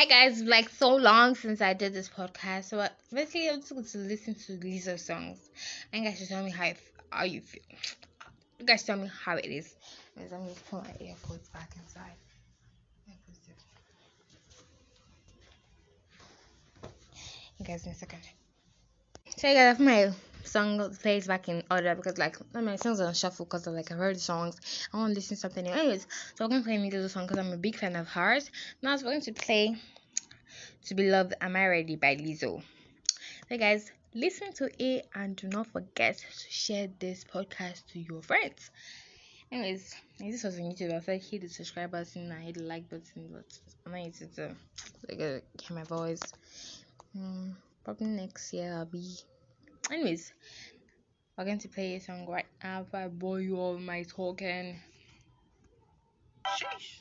Hi guys, like so long since I did this podcast. So basically, I'm just going to listen to Lizzo songs, and you guys just tell me how you, how you feel. You guys tell me how it is. Because I'm put my AirPods back inside. You guys in a second. So you guys, my song plays back in order because like my songs are on shuffle because like I heard songs. I want to listen to something. Anyways, so we're gonna play me song because I'm a big fan of hers. Now we're going to play "To Be Loved." Am I ready by Lizzo? So guys, listen to it and do not forget to share this podcast to your friends. Anyways, this was on YouTube. I said hit the subscribe button, and hit the like button, but I'm not to like hear my voice. Um, probably next year I'll be anyways we're going to play a song right now I bore you all my talking Sheesh.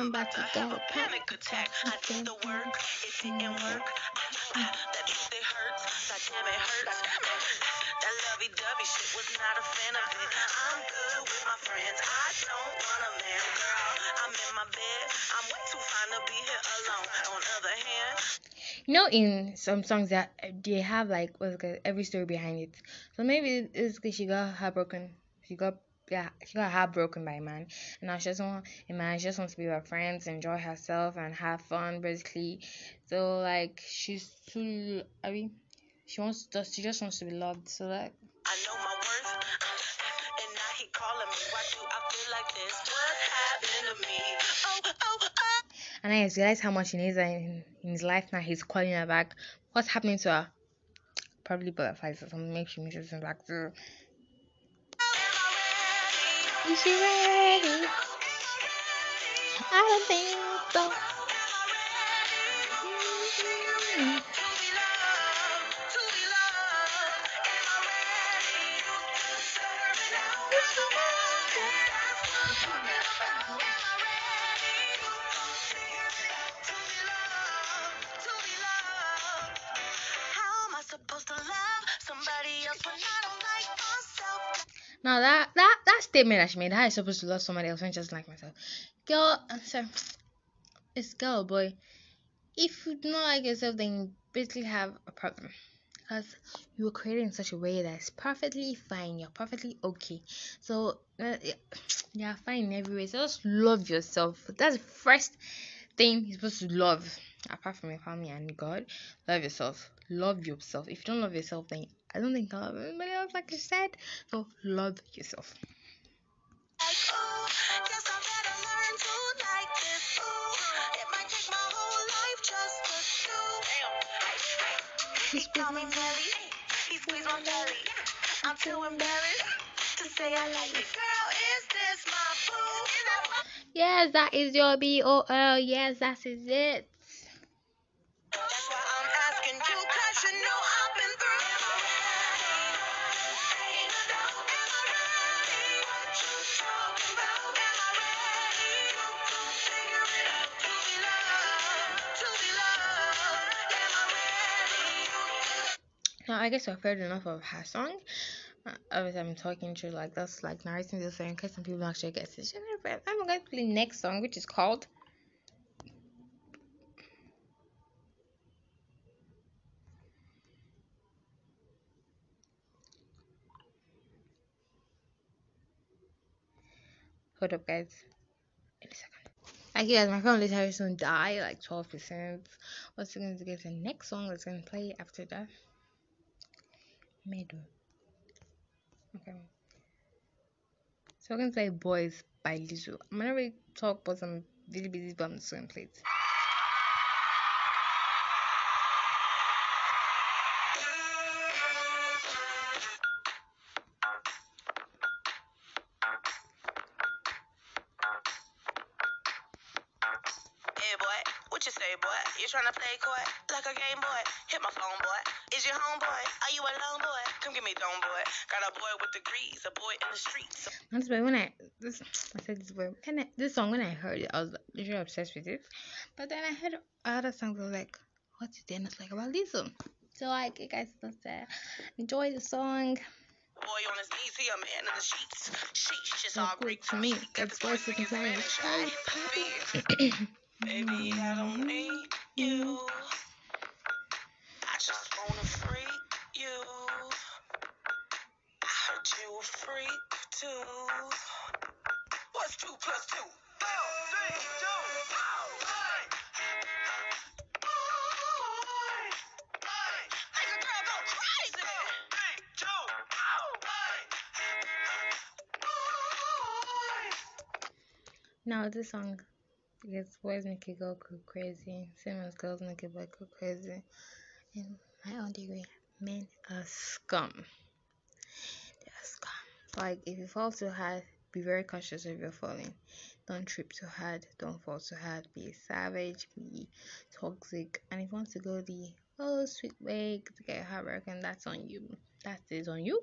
I'm about to go. A panic attack. I did the work. It didn't work. Mm. That shit hurts. God damn it hurts. That lovey-dovey shit was not a fan of it. I'm good with my friends. I don't want a man, girl. I'm in my bed. I'm way too fine to be here alone. On other hand, you know, in some songs that they have like what's every story behind it. So maybe it's because she got heartbroken. She got yeah, she got heartbroken by a man, and now she just want a man. She just wants to be with friends, enjoy herself, and have fun, basically. So like she's too. I mean, she wants just she just wants to be loved. So like. I know my worth, and now he calling me. Why do I feel like this? What happened to me? Oh, oh, oh. And I realize how much he needs her in, in his life now. He's calling her back. What's happening to her? Probably butterflies or something. Maybe she misses him back too. Is she ready? I don't think so. Now statement that she made, how is supposed to love somebody else when just like myself? Girl, so it's girl, boy. If you do not like yourself, then you basically have a problem. Because you were created in such a way that's perfectly fine. You're perfectly okay. So uh, you're fine in every way. So just love yourself. That's the first thing you're supposed to love. Apart from your family and God, love yourself. Love yourself. If you don't love yourself, then I don't think I'll love anybody else, like I said. So love yourself. He call me Melly. He squeeze my belly. I'm too embarrassed to say I like it. Girl, is this my boo? Yes, that is your B O L. Yes, that is it. Now, I guess I've heard enough of her song. Uh, I'm talking to like that's like narrating the song in case some people actually get it. I'm going to play next song, which is called. Hold up, guys. In a second. Like, guys, my phone literally soon die, like 12%. What's going to get the next song that's going to play after that? Middle. Okay. So we're gonna play Boys by Lizzo. I'm gonna really talk but I'm really busy but I'm just gonna play it. Hey boy, what you say, boy? You trying to play coy like a game boy? Hit my phone, boy. Is your homeboy? Are you alone, boy? Come get me, dome boy. Got a boy with degrees, a boy in the streets. Why when I this I said this boy and I, this song when I heard it, I was literally obsessed with it. But then I heard other songs. I was like, what's? It's like about Lizzo. So like, you guys, let's uh, enjoy the song. Boy on his knees, he a man in the sheets. Sheesh, it's all Greek. to me. That's the why boy sitting speaking playing. Spanish. I hit the fear. Baby, I don't need you. Just wanna you. I heard you a freak too. What's two plus two? A girl. Now this song, because boys make it go crazy, same as girls make it boy go crazy. In my own degree, men are scum. They're scum. Like if you fall too hard, be very cautious of your falling. Don't trip too hard. Don't fall too hard. Be savage. Be toxic. And if you want to go the oh sweet way to get heartbroken, that's on you. That is on you.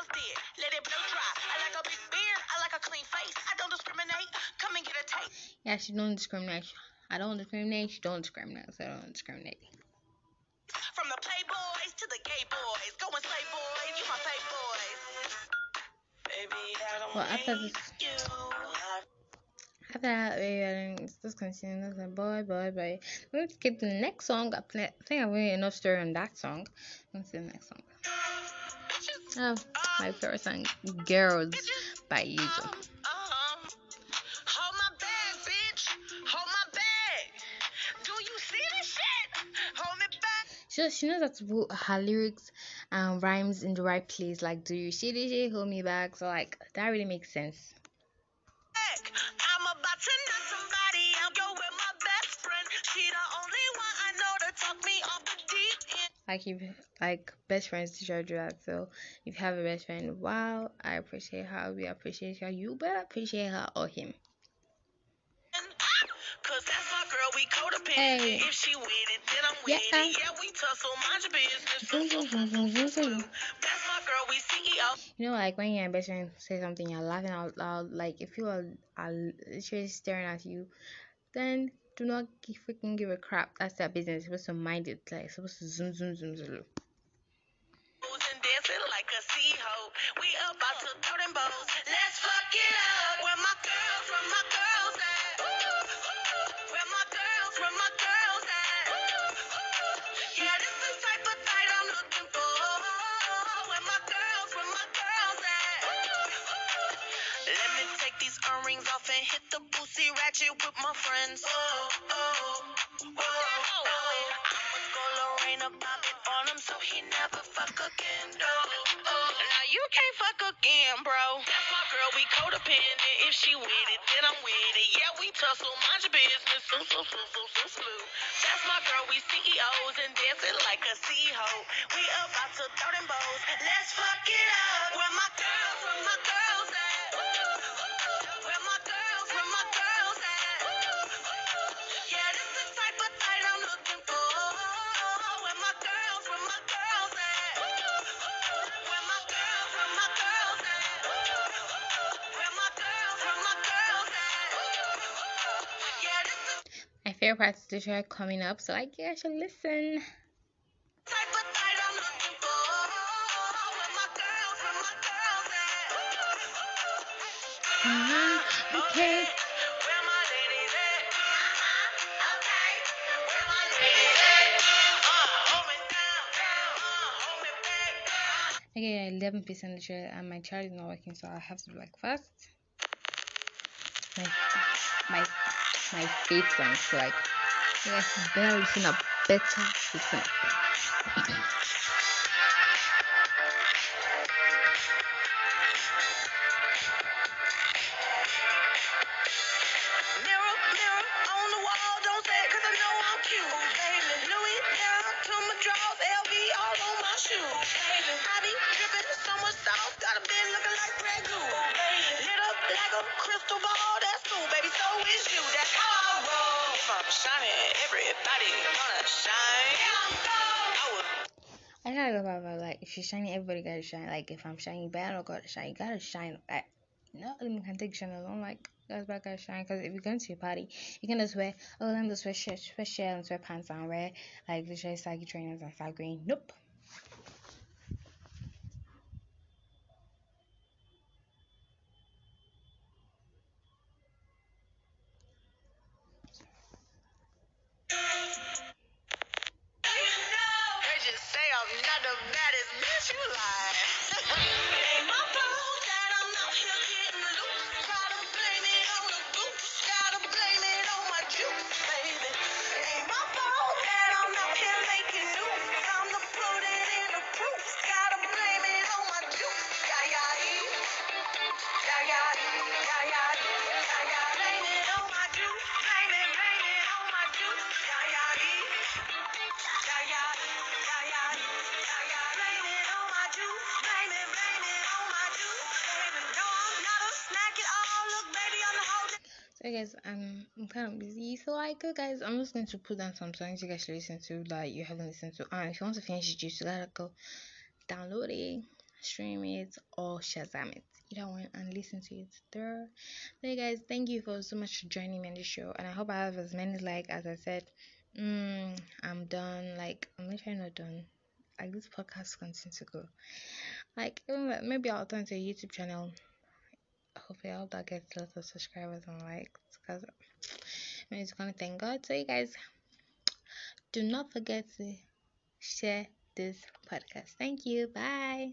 Get your nails did, let it blow dry. I like a big beard, I like a clean face. I don't discriminate. Come and get a taste. Yeah, she don't discriminate. I don't discriminate. She don't discriminate. So I don't discriminate. From the playboys to the gay boys, go and slay boys. You my fave boys. Baby, I don't Well, after need this- After that, we are just continue. That's like boy, boy, boy. Let's skip the next song. I, play, I think I really enough story on that song. Let's see the next song. Oh, my favorite song, "Girls" by Lizzo. Hold my bag, bitch. Hold my bag. Do you see this shit? Hold me back. She she knows how to put her lyrics and rhymes in the right place. Like, do you see this shit? Hold me back. So like that really makes sense. Like if like best friends teach do that. So if you have a best friend, wow, I appreciate her. We appreciate her. You better appreciate her or him. Cause that's my girl, we codependent. Hey. If she with it, then I'm with Yeah. it. Yeah, we tussle, mind your business. That's my girl, we. You know, like when your best friend say something, you're laughing out loud. Like if people are, are literally staring at you, then do not gi- freaking give a crap. That's their business. You're supposed to mind it. Like supposed to zoom, zoom, zoom, zoom. Hit the boosie ratchet with my friends. Oh, oh, oh, oh. I'ma go Lorena Bobbitt on him so he never fuck again. Oh, oh. Now you can't fuck again, bro. That's my girl, we codependent. If she with it, then I'm with it. Yeah, we tussle, mind your business. Soo, soo, soo, soo, soo, slew. That's my girl, we CEOs and dancing like a hoe. We about to throw them bows. Let's fuck it up. Where my girls, where my girls at? Where my Where my ladies at? Uh, hold me down, down. Uh, hold me back. Okay, eleven percent literally, and my chart is not working, so I have to be like fast. My my my one, so like guys better listen up, better up. I of love about like if you're shining, everybody gotta shine. Like if I'm shining bad, I gotta shine. You gotta shine. Like no, not even can take channel. Don't like guys back guys shine because if you're going to a party, you can just wear oh let me just wear shirt, wear shirt and wear pants and wear like literally saggy trainers and start green. Nope. got the baddest bitch. You lying. So guys, I'm kind of busy, so like guys, I'm just going to put down some songs you guys should listen to that you haven't listened to. And if you want to finish it, you gotta go download it, stream it, or Shazam it, either one, and listen to it there. So guys, thank you for so much for joining me on the show, and I hope I have as many like as I said. Mm, I'm done. Like I'm literally not done. Like this podcast continues to go. Like maybe I'll turn to a YouTube channel hopefully I hope that gets lots of subscribers and likes because I mean, it's gonna thank God. So you guys do not forget to share this podcast. Thank you. Bye.